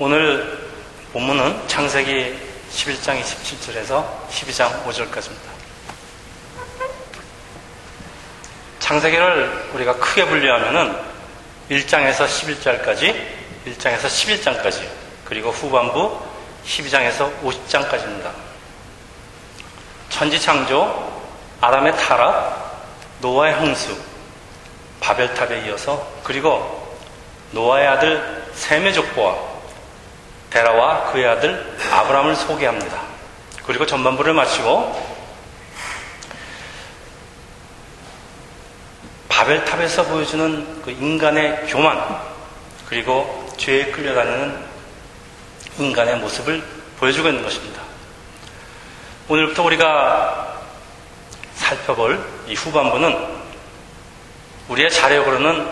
오늘 본문은 창세기 11장 27절에서 12장 5절까지입니다. 창세기를 우리가 크게 분류하면은 1장에서 11절까지, 1장에서 11장까지, 그리고 후반부 12장에서 50장까지입니다. 천지창조, 아담의 타락, 노아의 홍수, 바벨탑에 이어서 그리고 노아의 아들 셈의 족보와 데라와 그의 아들 아브람을 소개합니다. 그리고 전반부를 마치고 바벨탑에서 보여주는 그 인간의 교만 그리고 죄에 끌려다니는 인간의 모습을 보여주고 있는 것입니다. 오늘부터 우리가 살펴볼 이 후반부는 우리의 자력으로는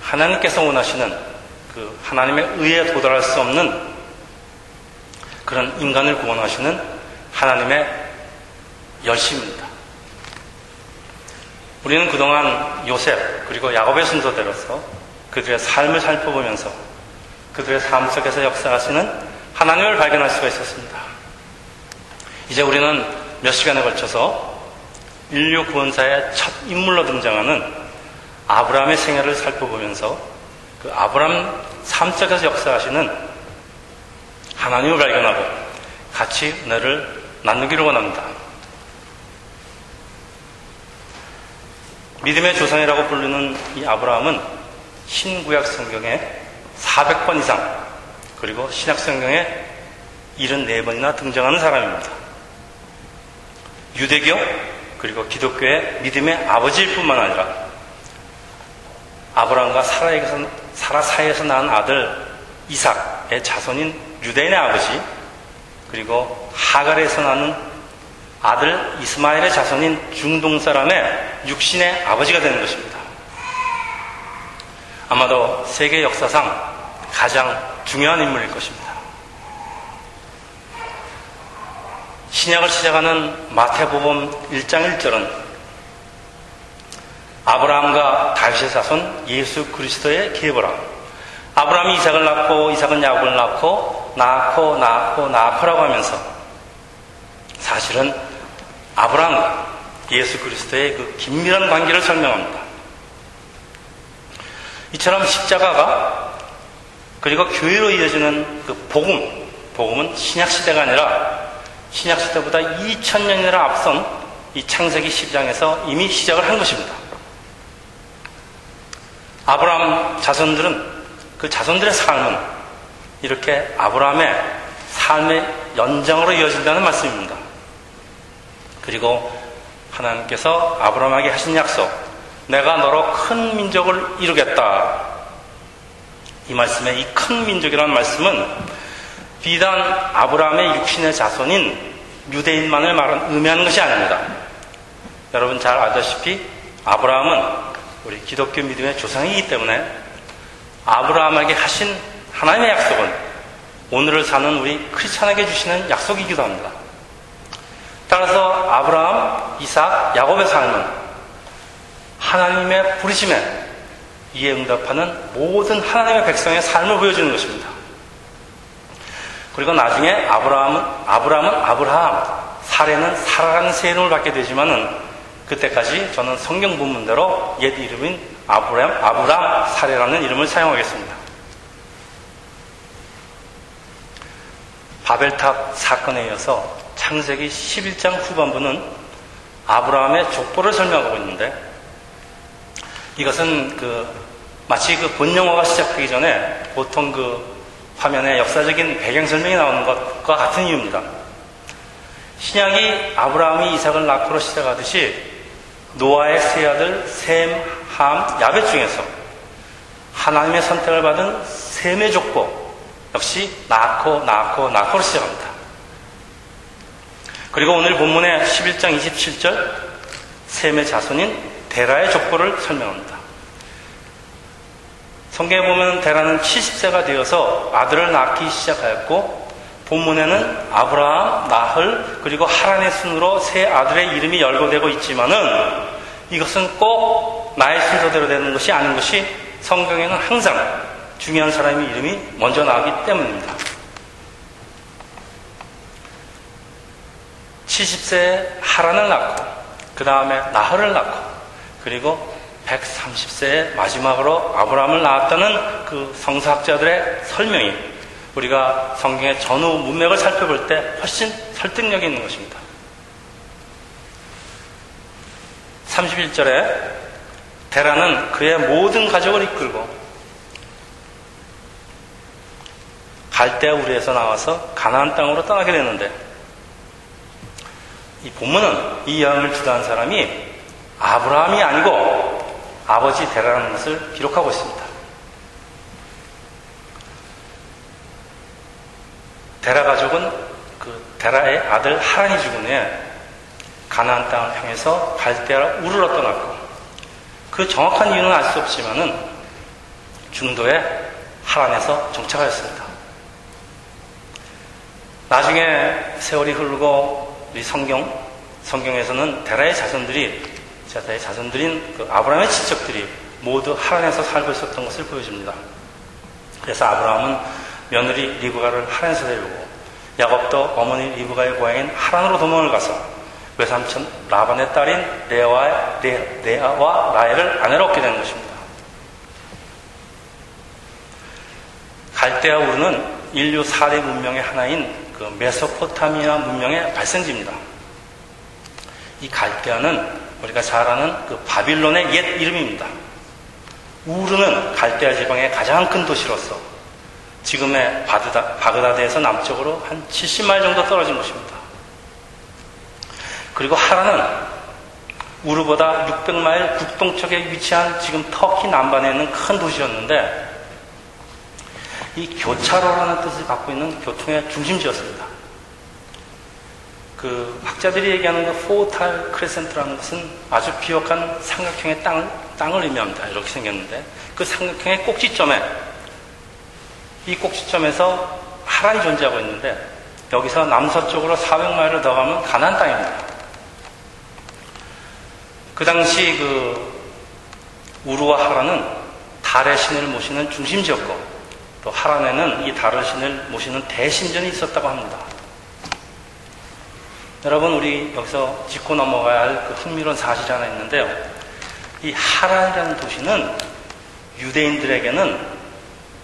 하나님께서 원하시는 그 하나님의 의에 도달할 수 없는 그런 인간을 구원하시는 하나님의 열심입니다. 우리는 그동안 요셉 그리고 야곱의 순서대로서 그들의 삶을 살펴보면서 그들의 삶 속에서 역사하시는 하나님을 발견할 수가 있었습니다. 이제 우리는 몇 시간에 걸쳐서 인류 구원사의 첫 인물로 등장하는 아브라함의 생애를 살펴보면서 그 아브라함 삶 속에서 역사하시는 하나님을 발견하고 같이 은혜를 나누기를 원합니다. 믿음의 조상이라고 부르는 이 아브라함은 신구약 성경에 400번 이상 그리고 신약 성경에 74번이나 등장하는 사람입니다. 유대교 그리고 기독교의 믿음의 아버지일 뿐만 아니라 아브라함과 사라 사이에서 낳은 아들 이삭의 자손인 유대인의 아버지 그리고 하갈에서 낳은 아들 이스마엘의 자손인 중동 사람의 육신의 아버지가 되는 것입니다. 아마도 세계 역사상 가장 중요한 인물일 것입니다. 신약을 시작하는 마태복음 1장 1절은 아브라함과 다윗의 자손 예수 그리스도의 계보라. 아브라함이 이삭을 낳고 이삭은 야곱을 낳고 낳고 낳고 낳고라고 하면서 사실은 아브라함과 예수 그리스도의 그 긴밀한 관계를 설명합니다. 이처럼 십자가가 그리고 교회로 이어지는 그 복음, 복음은 신약 시대가 아니라 신약 시대보다 2000년이나 앞선 이 창세기 10장에서 이미 시작을 한 것입니다. 아브라함 자손들은 그 자손들의 삶은 이렇게 아브라함의 삶의 연장으로 이어진다는 말씀입니다. 그리고 하나님께서 아브라함에게 하신 약속, 내가 너로 큰 민족을 이루겠다. 이 말씀의 이 큰 민족이라는 말씀은 비단 아브라함의 육신의 자손인 유대인만을 말은 의미하는 것이 아닙니다. 여러분 잘 아다시피 아브라함은 우리 기독교 믿음의 조상이기 때문에 아브라함에게 하신 하나님의 약속은 오늘을 사는 우리 크리스찬에게 주시는 약속이기도 합니다. 따라서 아브라함, 이삭, 야곱의 삶은 하나님의 부르심에 이에 응답하는 모든 하나님의 백성의 삶을 보여주는 것입니다. 그리고 나중에 아브라함은 아브라함은 아브라함, 사례는 사라라는 새 이름을 받게 되지만은 그때까지 저는 성경 본문대로 옛 이름인 아브라함, 아브라함 사례라는 이름을 사용하겠습니다. 바벨탑 사건에 이어서 창세기 11장 후반부는 아브라함의 족보를 설명하고 있는데 이것은 그 마치 그 본 영화가 시작하기 전에 보통 그 화면에 역사적인 배경 설명이 나오는 것과 같은 이유입니다. 신약이 아브라함이 이삭을 낳고로 시작하듯이 노아의 세 아들 셈, 함, 야벳 중에서 하나님의 선택을 받은 셈의 족보 역시 낳고 낳고 낳고로 시작합니다. 그리고 오늘 본문의 11장 27절 셈의 자손인 데라의 족보를 설명합니다. 성경에 보면 데라는 70세가 되어서 아들을 낳기 시작하였고 본문에는 아브라함, 나흘 그리고 하란의 순으로 세 아들의 이름이 열거되고 있지만은 이것은 꼭 나의 순서대로 되는 것이 아닌 것이 성경에는 항상 중요한 사람의 이름이 먼저 나오기 때문입니다. 70세에 하란을 낳고, 그 다음에 나흘을 낳고, 그리고 130세에 마지막으로 아브라함을 낳았다는 그 성사학자들의 설명이 우리가 성경의 전후 문맥을 살펴볼 때 훨씬 설득력이 있는 것입니다. 31절에 대라는 그의 모든 가족을 이끌고 갈대아 우리에서 나와서 가나안 땅으로 떠나게 되는데 이 본문은 이 여행을 주도한 사람이 아브라함이 아니고 아버지 데라는 것을 기록하고 있습니다. 데라 가족은 그 데라의 아들 하란이 죽은 후에 가나안 땅을 향해서 갈대아 우르러 떠났고 그 정확한 이유는 알 수 없지만은 중도에 하란에서 정착하였습니다. 나중에 세월이 흐르고 우리 성경 성경에서는 데라의 자손들이 데라의 자손들인 그 아브라함의 친척들이 모두 하란에서 살고 있었던 것을 보여줍니다. 그래서 아브라함은 며느리 리브가를 하란에서 데리고 야곱도 어머니 리브가의 고향인 하란으로 도망을 가서 외삼촌 라반의 딸인 레아와, 레 아와 라엘을 아내로 얻게 된 것입니다. 갈대아 우르는 인류 4대 문명의 하나인 그 메소포타미아 문명의 발생지입니다. 이 갈대아는 우리가 잘 아는 그 바빌론의 옛 이름입니다. 우르는 갈대아 지방의 가장 큰 도시로서 지금의 바드다, 바그다드에서 남쪽으로 한 70마일 정도 떨어진 곳입니다. 그리고 하라는 우르보다 600마일 북동쪽에 위치한 지금 터키 남반에 있는 큰 도시였는데 이 교차로라는 뜻을 갖고 있는 교통의 중심지였습니다. 그 학자들이 얘기하는 그 Fertile Crescent라는 것은 아주 비옥한 삼각형의 땅, 땅을 의미합니다. 이렇게 생겼는데 그 삼각형의 꼭지점에 이 꼭지점에서 하란이 존재하고 있는데 여기서 남서쪽으로 400마일을 더 가면 가난 땅입니다. 그 당시 그 우루와 하란은 달의 신을 모시는 중심지였고 또 하란에는 이 다른 신을 모시는 대신전이 있었다고 합니다. 여러분 우리 여기서 짚고 넘어가야 할 그 흥미로운 사실이 하나 있는데요. 이 하란이라는 도시는 유대인들에게는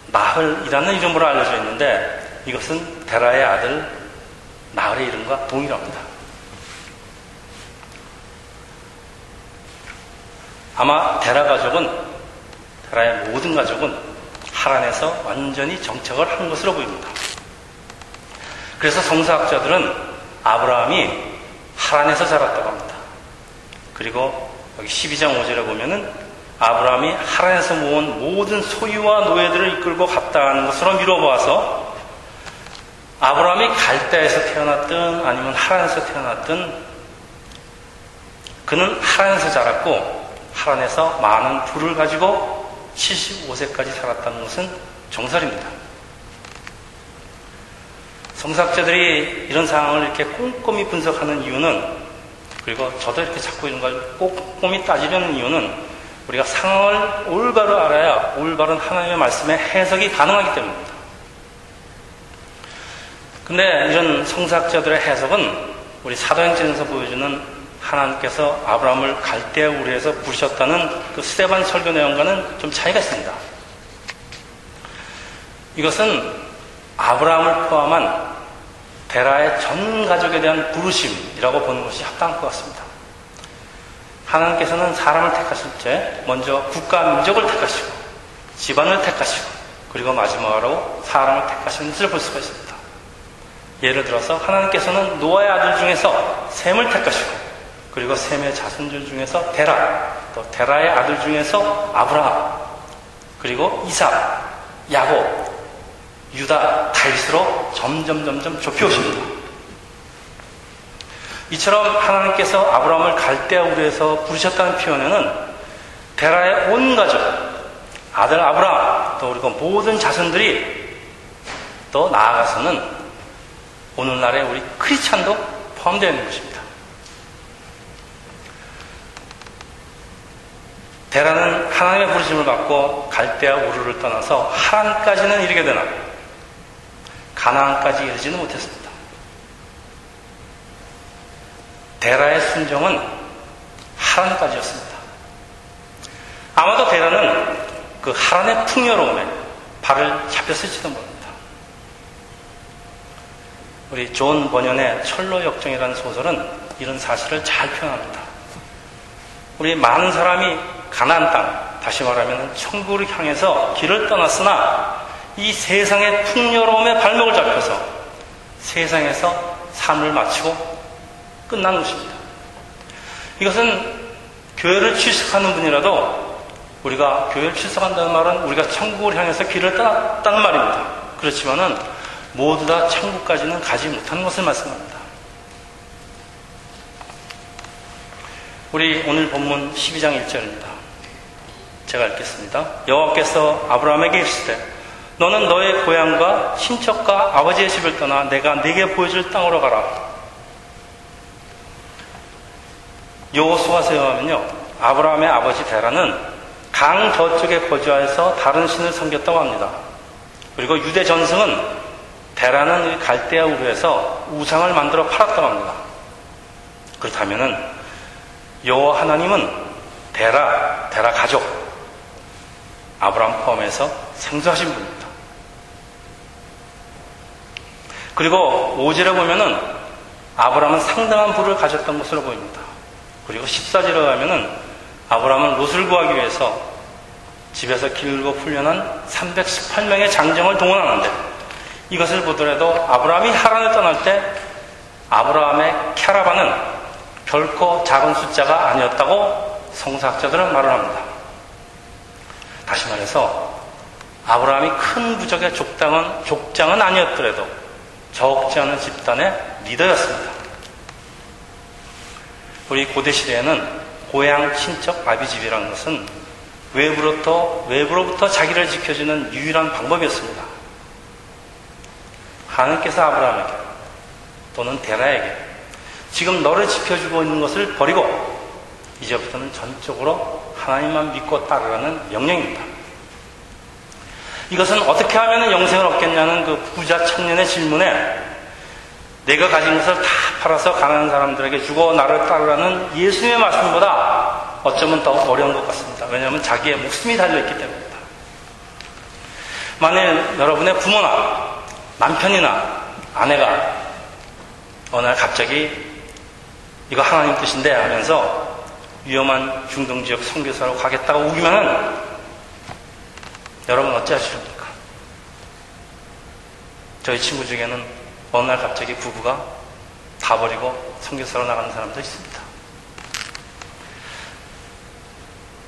나흘이라는 이름으로 알려져 있는데 이것은 데라의 아들 나흘의 이름과 동일합니다. 아마 데라 가족은 데라의 모든 가족은 하란에서 완전히 정착을 한 것으로 보입니다. 그래서 성사학자들은 아브라함이 하란에서 자랐다고 합니다. 그리고 여기 12장 5절에 보면은 아브라함이 하란에서 모은 모든 소유와 노예들을 이끌고 갔다는 것으로 미뤄보아서 아브라함이 갈대에서 태어났든 아니면 하란에서 태어났든 그는 하란에서 자랐고 하란에서 많은 부를 가지고 75세까지 살았다는 것은 정설입니다. 성사학자들이 이런 상황을 이렇게 꼼꼼히 분석하는 이유는 그리고 저도 이렇게 자꾸 이런 걸 꼼꼼히 따지려는 이유는 우리가 상황을 올바로 알아야 올바른 하나님의 말씀의 해석이 가능하기 때문입니다. 근데 이런 성사학자들의 해석은 우리 사도행전에서 보여주는 하나님께서 아브라함을 갈대아 우리에서 부르셨다는 그 스테반 설교 내용과는 좀 차이가 있습니다. 이것은 아브라함을 포함한 베라의 전 가족에 대한 부르심이라고 보는 것이 합당할 것 같습니다. 하나님께서는 사람을 택하실 때 먼저 국가 민족을 택하시고 집안을 택하시고 그리고 마지막으로 사람을 택하시는 것을 볼 수가 있습니다. 예를 들어서 하나님께서는 노아의 아들 중에서 샘을 택하시고 그리고 셈의 자손들 중에서 데라, 또 데라의 아들 중에서 아브라함, 그리고 이삭, 야곱, 유다, 다윗으로 점점 점점 좁혀오십니다. 이처럼 하나님께서 아브라함을 갈대아 우리에서 부르셨다는 표현에는 데라의 온 가족, 아들 아브라함, 또 그리고 모든 자손들이 또 나아가서는 오늘날의 우리 크리스찬도 포함되어 있는 것입니다. 데라는 하나님의 부르심을 받고 갈대아 우르를 떠나서 하란까지는 이르게 되나 가나안까지 이르지는 못했습니다. 데라의 순종은 하란까지였습니다. 아마도 데라는 그 하란의 풍요로움에 발을 잡혔을지도 모릅니다. 우리 존 번연의 천로 역정이라는 소설은 이런 사실을 잘 표현합니다. 우리 많은 사람이 가나안 땅, 다시 말하면 천국을 향해서 길을 떠났으나 이 세상의 풍요로움에 발목을 잡혀서 세상에서 삶을 마치고 끝난 것입니다. 이것은 교회를 출석하는 분이라도 우리가 교회를 출석한다는 말은 우리가 천국을 향해서 길을 떠났다는 말입니다. 그렇지만은 모두 다 천국까지는 가지 못하는 것을 말씀합니다. 우리 오늘 본문 12장 1절입니다. 제가 읽겠습니다. 여호와께서 아브라함에게 이르시되 너는 너의 고향과 친척과 아버지의 집을 떠나 내가 네게 보여줄 땅으로 가라. 여호수아서에 하면요 아브라함의 아버지 데라는 강 저쪽에 거주하여서 다른 신을 섬겼다고 합니다. 그리고 유대 전승은 데라는 갈대아 우르에서 우상을 만들어 팔았다고 합니다. 그렇다면은 여호와 하나님은 데라, 데라 가족, 아브라함 포함해서 생소하신 분입니다. 그리고 오절에 보면은 아브라함은 상당한 부를 가졌던 것으로 보입니다. 그리고 14절에 가면은 아브라함은 롯을 구하기 위해서 집에서 길고 훈련한 318명의 장정을 동원하는데 이것을 보더라도 아브라함이 하란을 떠날 때 아브라함의 캐라반은 결코 작은 숫자가 아니었다고 성사학자들은 말을 합니다. 다시 말해서 아브라함이 큰 부족의 족장은, 족장은 아니었더라도 적지 않은 집단의 리더였습니다. 우리 고대 시대에는 고향 친척 아비집이라는 것은 외부로부터 외부로부터 자기를 지켜주는 유일한 방법이었습니다. 하나님께서 아브라함에게 또는 데라에게 지금 너를 지켜주고 있는 것을 버리고 이제부터는 전적으로 하나님만 믿고 따르라는 명령입니다. 이것은 어떻게 하면 영생을 얻겠냐는 그 부자 청년의 질문에 내가 가진 것을 다 팔아서 가난한 사람들에게 주고 나를 따르라는 예수님의 말씀보다 어쩌면 더 어려운 것 같습니다. 왜냐하면 자기의 목숨이 달려있기 때문입니다. 만일 여러분의 부모나 남편이나 아내가 어느 날 갑자기 이거 하나님 뜻인데 하면서 위험한 중동 지역 선교사로 가겠다고 우기면은 여러분 어찌 하십니까? 저희 친구 중에는 어느 날 갑자기 부부가 다 버리고 선교사로 나가는 사람도 있습니다.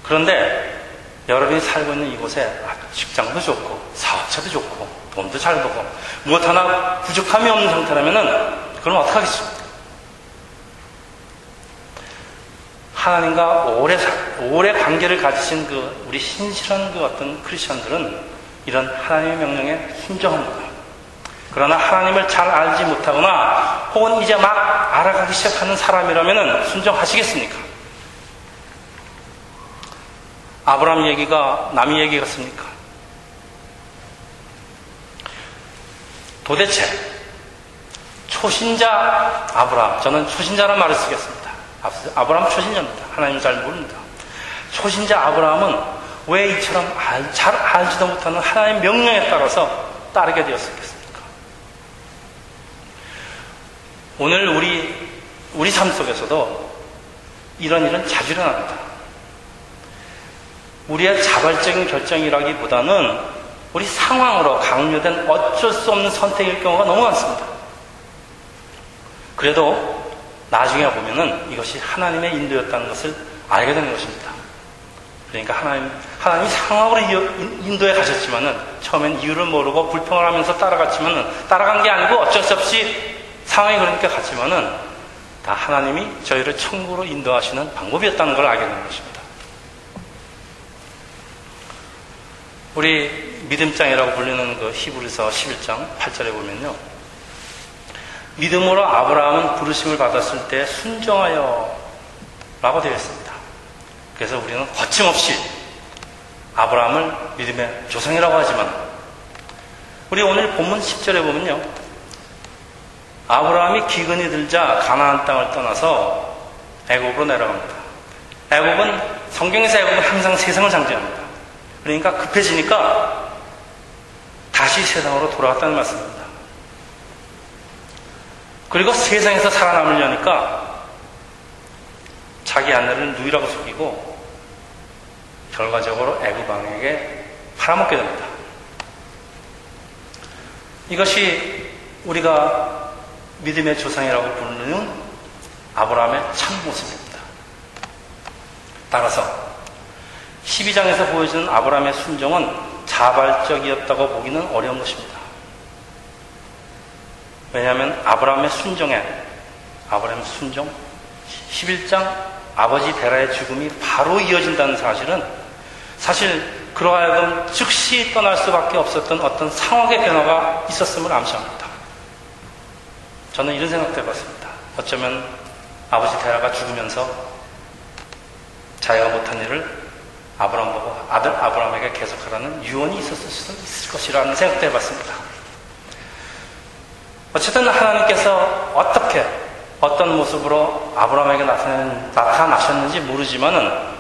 그런데 여러분이 살고 있는 이곳에 직장도 좋고 사업차도 좋고 돈도 잘 벌고 무엇 하나 부족함이 없는 상태라면은 그럼 어떡하겠습니까? 하나님과 오래, 오래 관계를 가지신 그 우리 신실한 그 어떤 크리스천들은 이런 하나님의 명령에 순종합니다. 그러나 하나님을 잘 알지 못하거나 혹은 이제 막 알아가기 시작하는 사람이라면 순종하시겠습니까? 아브라함 얘기가 남의 얘기 같습니까? 도대체 초신자 아브라함, 저는 초신자란 말을 쓰겠습니다. 아브라함 초신자입니다. 하나님을 잘 모릅니다. 초신자 아브라함은 왜 이처럼 알, 잘 알지도 못하는 하나님의 명령에 따라서 따르게 되었겠습니까? 오늘 우리, 우리 삶 속에서도 이런 일은 자주 일어납니다. 우리의 자발적인 결정이라기보다는 우리 상황으로 강요된 어쩔 수 없는 선택일 경우가 너무 많습니다. 그래도 나중에 보면은 이것이 하나님의 인도였다는 것을 알게 되는 것입니다. 그러니까 하나님, 하나님이 상황으로 인도에 가셨지만은 처음엔 이유를 모르고 불평을 하면서 따라갔지만은 따라간 게 아니고 어쩔 수 없이 상황이 그러니까 갔지만은 다 하나님이 저희를 천국으로 인도하시는 방법이었다는 걸 알게 되는 것입니다. 우리 믿음장이라고 불리는 그 히브리서 11장 8절에 보면요. 믿음으로 아브라함은 부르심을 받았을 때 순종하여 라고 되어 있습니다. 그래서 우리는 거침없이 아브라함을 믿음의 조상이라고 하지만 우리 오늘 본문 10절에 보면요. 아브라함이 기근이 들자 가나안 땅을 떠나서 애굽으로 내려갑니다. 애굽은 성경에서 애굽은 항상 세상을 상징합니다. 그러니까 급해지니까 다시 세상으로 돌아갔다는 말씀입니다. 그리고 세상에서 살아남으려니까 자기 아내를 누이라고 속이고 결과적으로 애굽 왕에게 팔아먹게 됩니다. 이것이 우리가 믿음의 조상이라고 부르는 아브라함의 참 모습입니다. 따라서 12장에서 보여주는 아브라함의 순종은 자발적이었다고 보기는 어려운 것입니다. 왜냐하면 아브라함의 순종에 아브라함의 순종 11장 아버지 데라의 죽음이 바로 이어진다는 사실은 사실 그러하여금 즉시 떠날 수밖에 없었던 어떤 상황의 변화가 있었음을 암시합니다. 저는 이런 생각도 해봤습니다. 어쩌면 아버지 데라가 죽으면서 자기가 못한 일을 아브라함 보고 아들 아브라함에게 계속하라는 유언이 있었을 수도 있을 것이라는 생각도 해봤습니다. 어쨌든 하나님께서 어떻게 어떤 모습으로 아브라함에게 나타나셨는지 모르지만은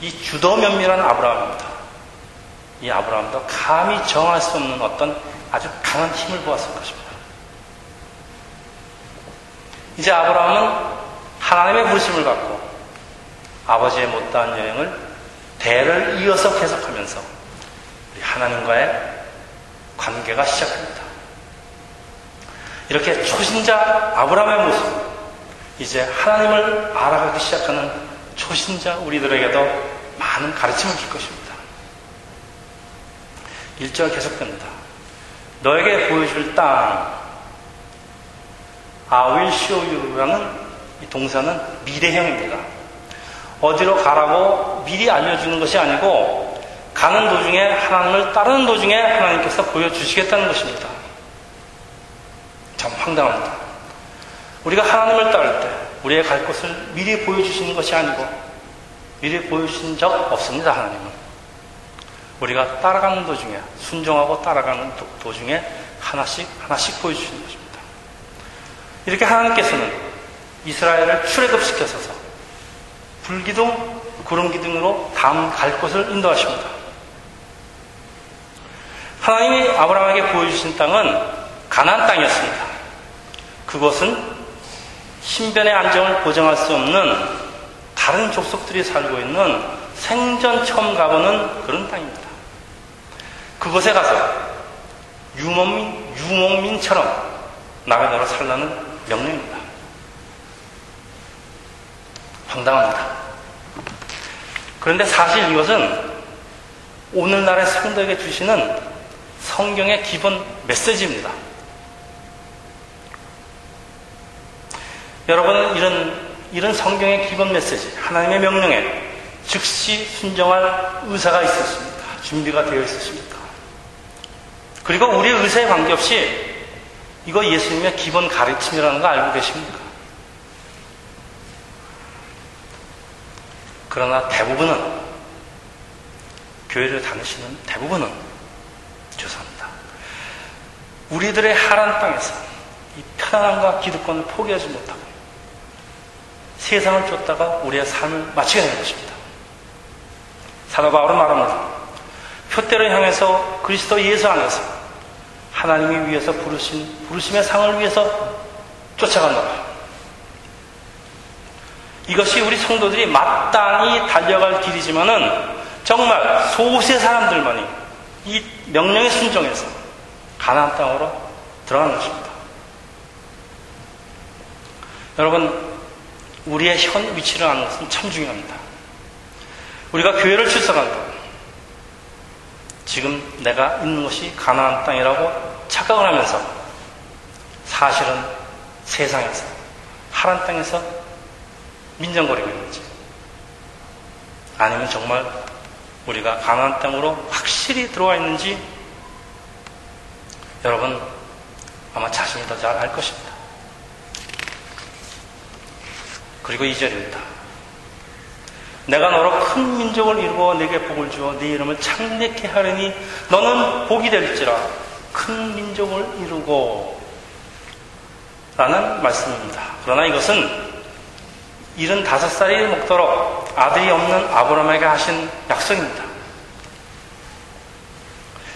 이 주도 면밀한 아브라함입니다. 이 아브라함도 감히 정할 수 없는 어떤 아주 강한 힘을 보았을 것입니다. 이제 아브라함은 하나님의 부르심을 받고 아버지의 못다한 여행을 대를 이어서 계속하면서 우리 하나님과의 관계가 시작합니다. 이렇게 초신자 아브라함의 모습, 이제 하나님을 알아가기 시작하는 초신자 우리들에게도 많은 가르침을 줄 것입니다. 1절 계속됩니다. 너에게 보여줄 땅, I will show you라는 이 동사는 미래형입니다. 어디로 가라고 미리 알려주는 것이 아니고 가는 도중에 하나님을 따르는 도중에 하나님께서 보여주시겠다는 것입니다. 참 황당합니다. 우리가 하나님을 따를 때 우리의 갈 곳을 미리 보여주시는 것이 아니고 미리 보여주신 적 없습니다. 하나님은. 우리가 따라가는 도중에 순종하고 따라가는 도, 중에 하나씩 하나씩 보여주시는 것입니다. 이렇게 하나님께서는 이스라엘을 출애굽시켜서서 불기둥, 구름 기둥으로 다음 갈 곳을 인도하십니다. 하나님이 아브라함에게 보여주신 땅은 가나안 땅이었습니다. 그것은 신변의 안정을 보장할 수 없는 다른 족속들이 살고 있는 생전 처음 가보는 그런 땅입니다. 그곳에 가서 유목민, 유목민처럼 남의 나라 살라는 명령입니다. 황당합니다. 그런데 사실 이것은 오늘날의 성도에게 주시는 성경의 기본 메시지입니다. 여러분은 이런, 이런 성경의 기본 메시지, 하나님의 명령에 즉시 순정할 의사가 있었습니다. 준비가 되어 있었습니다. 그리고 우리의 의사에 관계없이 이거 예수님의 기본 가르침이라는 거 알고 계십니까? 그러나 대부분은 교회를 다니시는 대부분은 죄송합니다. 우리들의 하란 땅에서 이 편안함과 기득권을 포기하지 못하고 세상을 쫓다가 우리의 삶을 마치게 되는 것입니다. 사도 바울은 말합니다. 표대를 향해서 그리스도 예수 안에서 하나님이 위해서 부르신 부르심의 상을 위해서 쫓아간다. 이것이 우리 성도들이 마땅히 달려갈 길이지만은 정말 소수의 사람들만이 이 명령에 순종해서 가나안 땅으로 들어가는 것입니다. 여러분 우리의 현 위치를 아는 것은 참 중요합니다. 우리가 교회를 출석한다. 지금 내가 있는 것이 가나안 땅이라고 착각을 하면서 사실은 세상에서 하란 땅에서 민정거리고 있는지 아니면 정말 우리가 가나안 땅으로 확실히 들어와 있는지 여러분 아마 자신이 더 잘 알 것입니다. 그리고 이절입니다 내가 너로 큰 민족을 이루어 내게 복을 주어 네 이름을 창대케 하려니 너는 복이 될지라 큰 민족을 이루고 라는 말씀입니다. 그러나 이것은 75살이 먹도록 아들이 없는 아브라함에게 하신 약속입니다.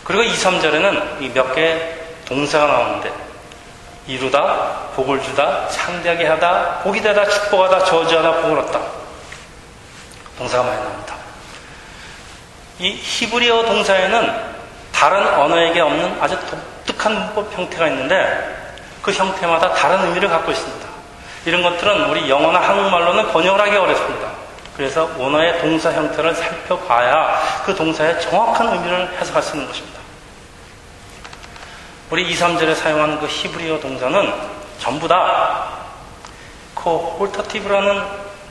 그리고 2, 3절에는 몇 개의 동사가 나오는데 이루다, 복을 주다, 창대하게 하다, 복이 되다, 축복하다, 저주하다, 복을 얻다. 동사가 많이 나옵니다. 이 히브리어 동사에는 다른 언어에게 없는 아주 독특한 문법 형태가 있는데 그 형태마다 다른 의미를 갖고 있습니다. 이런 것들은 우리 영어나 한국말로는 번역을 하기 어렵습니다. 그래서 원어의 동사 형태를 살펴봐야 그 동사의 정확한 의미를 해석할 수 있는 것입니다. 우리 2, 3절에 사용하는 그 히브리어 동사는 전부 다 코홀터티브라는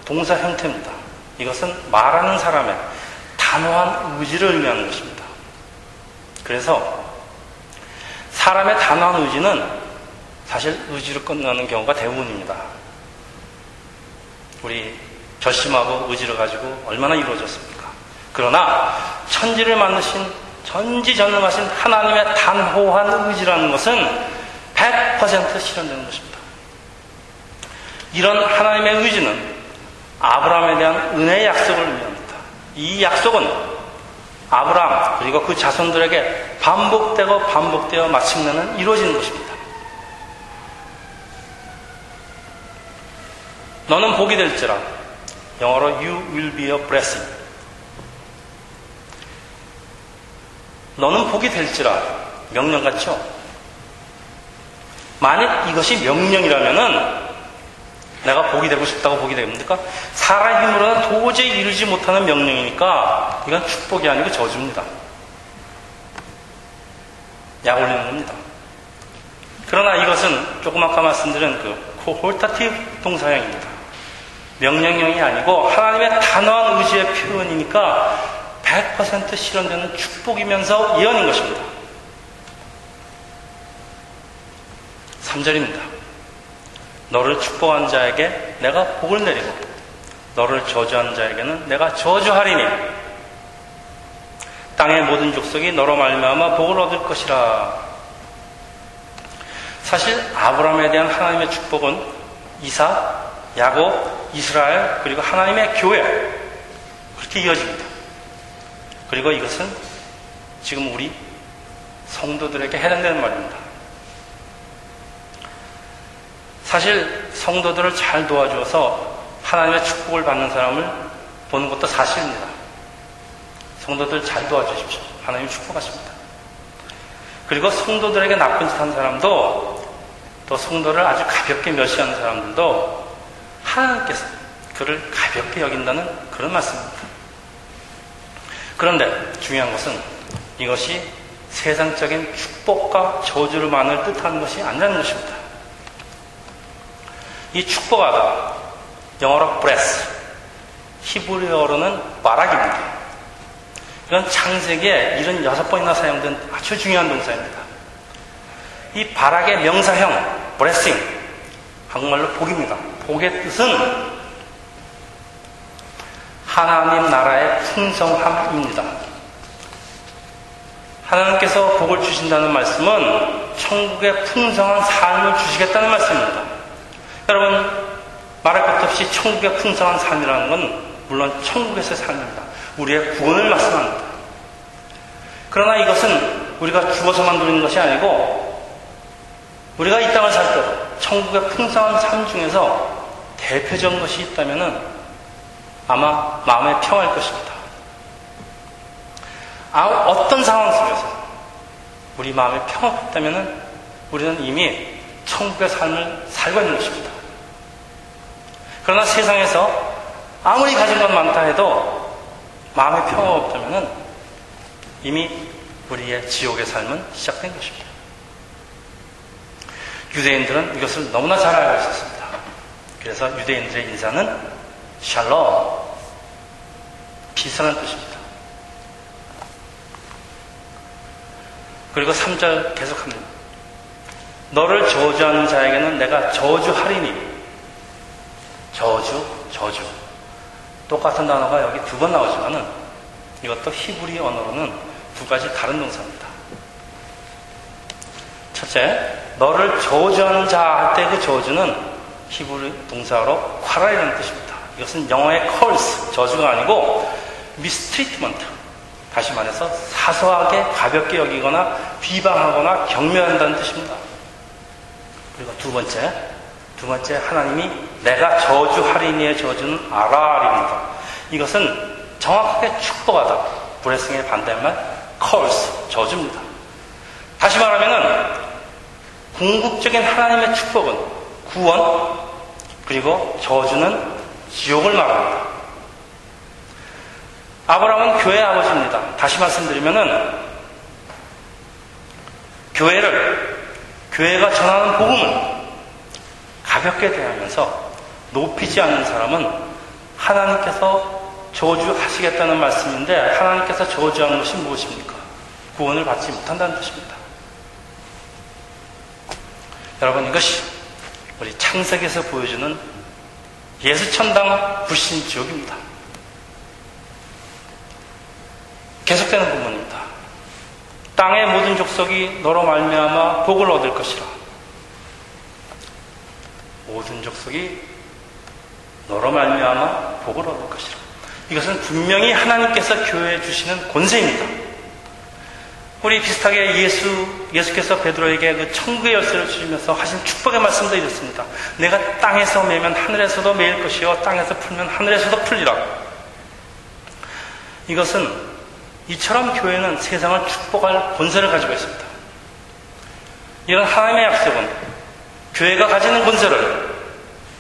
동사 형태입니다. 이것은 말하는 사람의 단호한 의지를 의미하는 것입니다. 그래서 사람의 단호한 의지는 사실 의지로 끝나는 경우가 대부분입니다. 우리 결심하고 의지를 가지고 얼마나 이루어졌습니까? 그러나 천지를 만드신 전지전능하신 하나님의 단호한 의지라는 것은 100% 실현되는 것입니다. 이런 하나님의 의지는 아브라함에 대한 은혜의 약속을 의미합니다. 이 약속은 아브라함 그리고 그 자손들에게 반복되고 반복되어 마침내는 이루어지는 것입니다. 너는 복이 될지라 영어로 you will be a blessing 너는 복이 될지라 명령 같죠? 만약 이것이 명령이라면은 내가 복이 되고 싶다고 복이 됩니까? 사람 힘으로는 도저히 이루지 못하는 명령이니까 이건 축복이 아니고 저주입니다. 약 올리는 겁니다. 그러나 이것은 조금 아까 말씀드린 그 hortative 동사형입니다. 명령형이 아니고 하나님의 단호한 의지의 표현이니까 100% 실현되는 축복이면서 예언인 것입니다. 3절입니다. 너를 축복한 자에게 내가 복을 내리고 너를 저주한 자에게는 내가 저주하리니 땅의 모든 족속이 너로 말미암아 복을 얻을 것이라. 사실 아브라함에 대한 하나님의 축복은 이사, 야곱, 이스라엘 그리고 하나님의 교회 그렇게 이어집니다. 그리고 이것은 지금 우리 성도들에게 해당되는 말입니다. 사실 성도들을 잘 도와주어서 하나님의 축복을 받는 사람을 보는 것도 사실입니다. 성도들 잘 도와주십시오. 하나님 축복하십니다. 그리고 성도들에게 나쁜 짓 한 사람도 또 성도를 아주 가볍게 멸시하는 사람들도 하나님께서 그를 가볍게 여긴다는 그런 말씀입니다. 그런데 중요한 것은 이것이 세상적인 축복과 저주를만을 뜻하는 것이 아니라는 것입니다. 이 축복하다, 영어로 bless, 히브리어로는 바락입니다. 이건 창세기에 76번이나 사용된 아주 중요한 동사입니다. 이 바락의 명사형, blessing, 한국말로 복입니다. 복의 뜻은 하나님 나라의 풍성함입니다. 하나님께서 복을 주신다는 말씀은 천국의 풍성한 삶을 주시겠다는 말씀입니다. 여러분, 말할 것도 없이 천국의 풍성한 삶이라는 건 물론 천국에서의 삶입니다. 우리의 구원을 말씀합니다. 그러나 이것은 우리가 죽어서만 누리는 것이 아니고 우리가 이 땅을 살 때 천국의 풍성한 삶 중에서 대표적인 것이 있다면 아마 마음에 평할 것입니다. 아, 어떤 상황 속에서 우리 마음에 평화가 없다면 우리는 이미 천국의 삶을 살고 있는 것입니다. 그러나 세상에서 아무리 가진 것 많다 해도 마음에 평화가 없다면 이미 우리의 지옥의 삶은 시작된 것입니다. 유대인들은 이것을 너무나 잘 알고 있었습니다. 그래서 유대인들의 인사는 샬롬. 비슷한 뜻입니다. 그리고 3절 계속합니다. 너를 저주하는 자에게는 내가 저주하리니. 저주, 저주. 똑같은 단어가 여기 두 번 나오지만은 이것도 히브리 언어로는 두 가지 다른 동사입니다. 첫째, 너를 저주하는 자 할 때 그 저주는 히브리 동사로 콰라이라는 뜻입니다. 이것은 영어의 curse, 저주가 아니고 mistreatment. 다시 말해서 사소하게 가볍게 여기거나 비방하거나 경멸한다는 뜻입니다. 그리고 두 번째, 두 번째 하나님이 내가 저주하리니의 저주는 아라리입니다. 이것은 정확하게 축복하다. 브레싱의 반대말 curse, 저주입니다. 다시 말하면은 궁극적인 하나님의 축복은 구원 그리고 저주는 지옥을 말합니다. 아브라함은 교회 아버지입니다. 다시 말씀드리면은 교회를 교회가 전하는 복음을 가볍게 대하면서 높이지 않는 사람은 하나님께서 저주하시겠다는 말씀인데 하나님께서 저주하는 것이 무엇입니까? 구원을 받지 못한다는 뜻입니다. 여러분 이것이 우리 창세기에서 보여주는 예수천당 불신 지옥입니다. 계속되는 부분입니다. 땅의 모든 족속이 너로 말미암아 복을 얻을 것이라. 모든 족속이 너로 말미암아 복을 얻을 것이라. 이것은 분명히 하나님께서 교회에 주시는 권세입니다. 우리 비슷하게 예수, 예수께서 베드로에게 그 천국의 열쇠를 주시면서 하신 축복의 말씀도 이렇습니다. 내가 땅에서 매면 하늘에서도 매일 것이요, 땅에서 풀면 하늘에서도 풀리라. 이것은 이처럼 교회는 세상을 축복할 권세를 가지고 있습니다. 이런 하나님의 약속은 교회가 가지는 권세를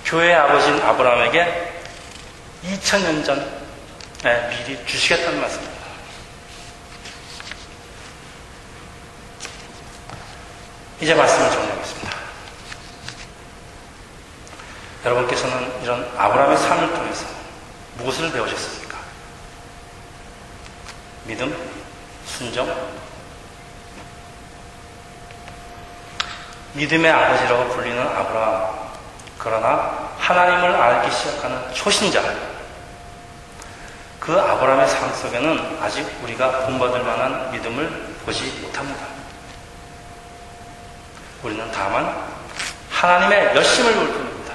교회의 아버지인 아브라함에게 2000년 전에 미리 주시겠다는 말씀입니다. 이제 말씀을 정리하겠습니다. 여러분께서는 이런 아브라함의 삶을 통해서 무엇을 배우셨습니까? 믿음, 순정, 믿음의 아버지라고 불리는 아브라함. 그러나 하나님을 알기 시작하는 초신자. 그 아브라함의 삶 속에는 아직 우리가 본받을 만한 믿음을 보지 못합니다. 우리는 다만 하나님의 열심을 볼 뿐입니다.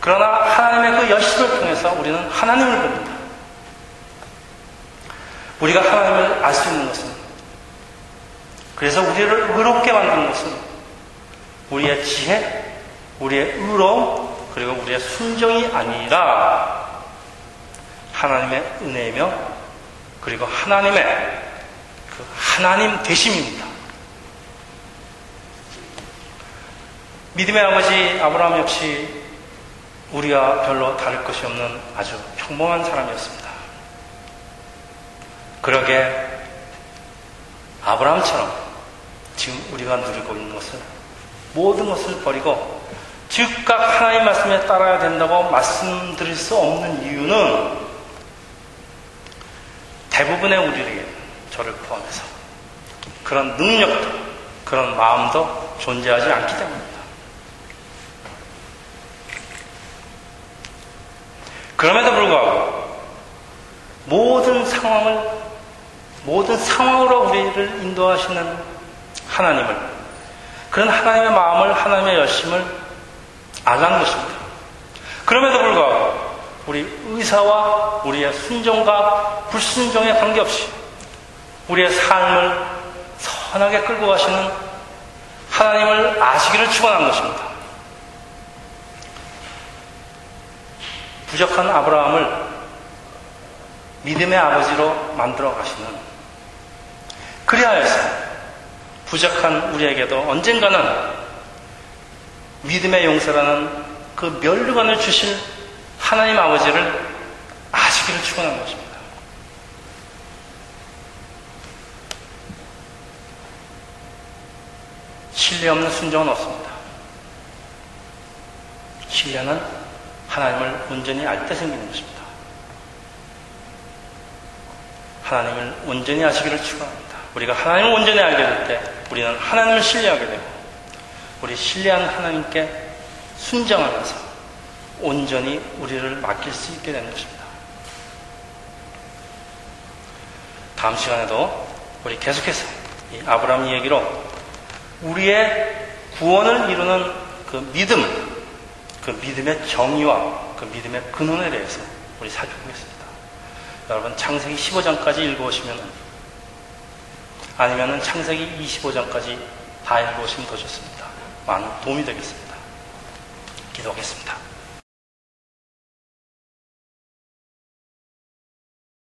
그러나 하나님의 그 열심을 통해서 우리는 하나님을 봅니다. 우리가 하나님을 알 수 있는 것은 그래서 우리를 의롭게 만드는 것은 우리의 지혜, 우리의 의로움, 그리고 우리의 순정이 아니라 하나님의 은혜이며 그리고 하나님의 그 하나님 되심입니다. 믿음의 아버지 아브라함 역시 우리와 별로 다를 것이 없는 아주 평범한 사람이었습니다. 그러게 아브라함처럼 지금 우리가 누리고 있는 것을 모든 것을 버리고 즉각 하나님 말씀에 따라야 된다고 말씀드릴 수 없는 이유는 대부분의 우리에게 저를 포함해서 그런 능력도 그런 마음도 존재하지 않기 때문입니다. 그럼에도 불구하고 모든 상황을 모든 상황으로 우리를 인도하시는 하나님을 그런 하나님의 마음을 하나님의 열심을 알라는 것입니다. 그럼에도 불구하고 우리 의사와 우리의 순종과 불순종에 관계없이 우리의 삶을 선하게 끌고 가시는 하나님을 아시기를 축원한 것입니다. 부족한 아브라함을 믿음의 아버지로 만들어 가시는 그리하여서 부족한 우리에게도 언젠가는 믿음의 용서라는 그 멸류관을 주실 하나님 아버지를 아시기를 축원한 것입니다. 신뢰 없는 순종은 없습니다. 신뢰는 하나님을 온전히 알 때 생기는 것입니다. 하나님을 온전히 아시기를 축원합니다. 우리가 하나님을 온전히 알게 될 때 우리는 하나님을 신뢰하게 되고 우리 신뢰하는 하나님께 순정하면서 온전히 우리를 맡길 수 있게 되는 것입니다. 다음 시간에도 우리 계속해서 이 아브라함 이야기로 우리의 구원을 이루는 그 믿음, 그 믿음의 정의와 그 믿음의 근원에 대해서 우리 살펴보겠습니다. 여러분 창세기 15장까지 읽어오시면 아니면은 창세기 25장까지 다 읽어오시면 더 좋습니다. 많은 도움이 되겠습니다. 기도하겠습니다.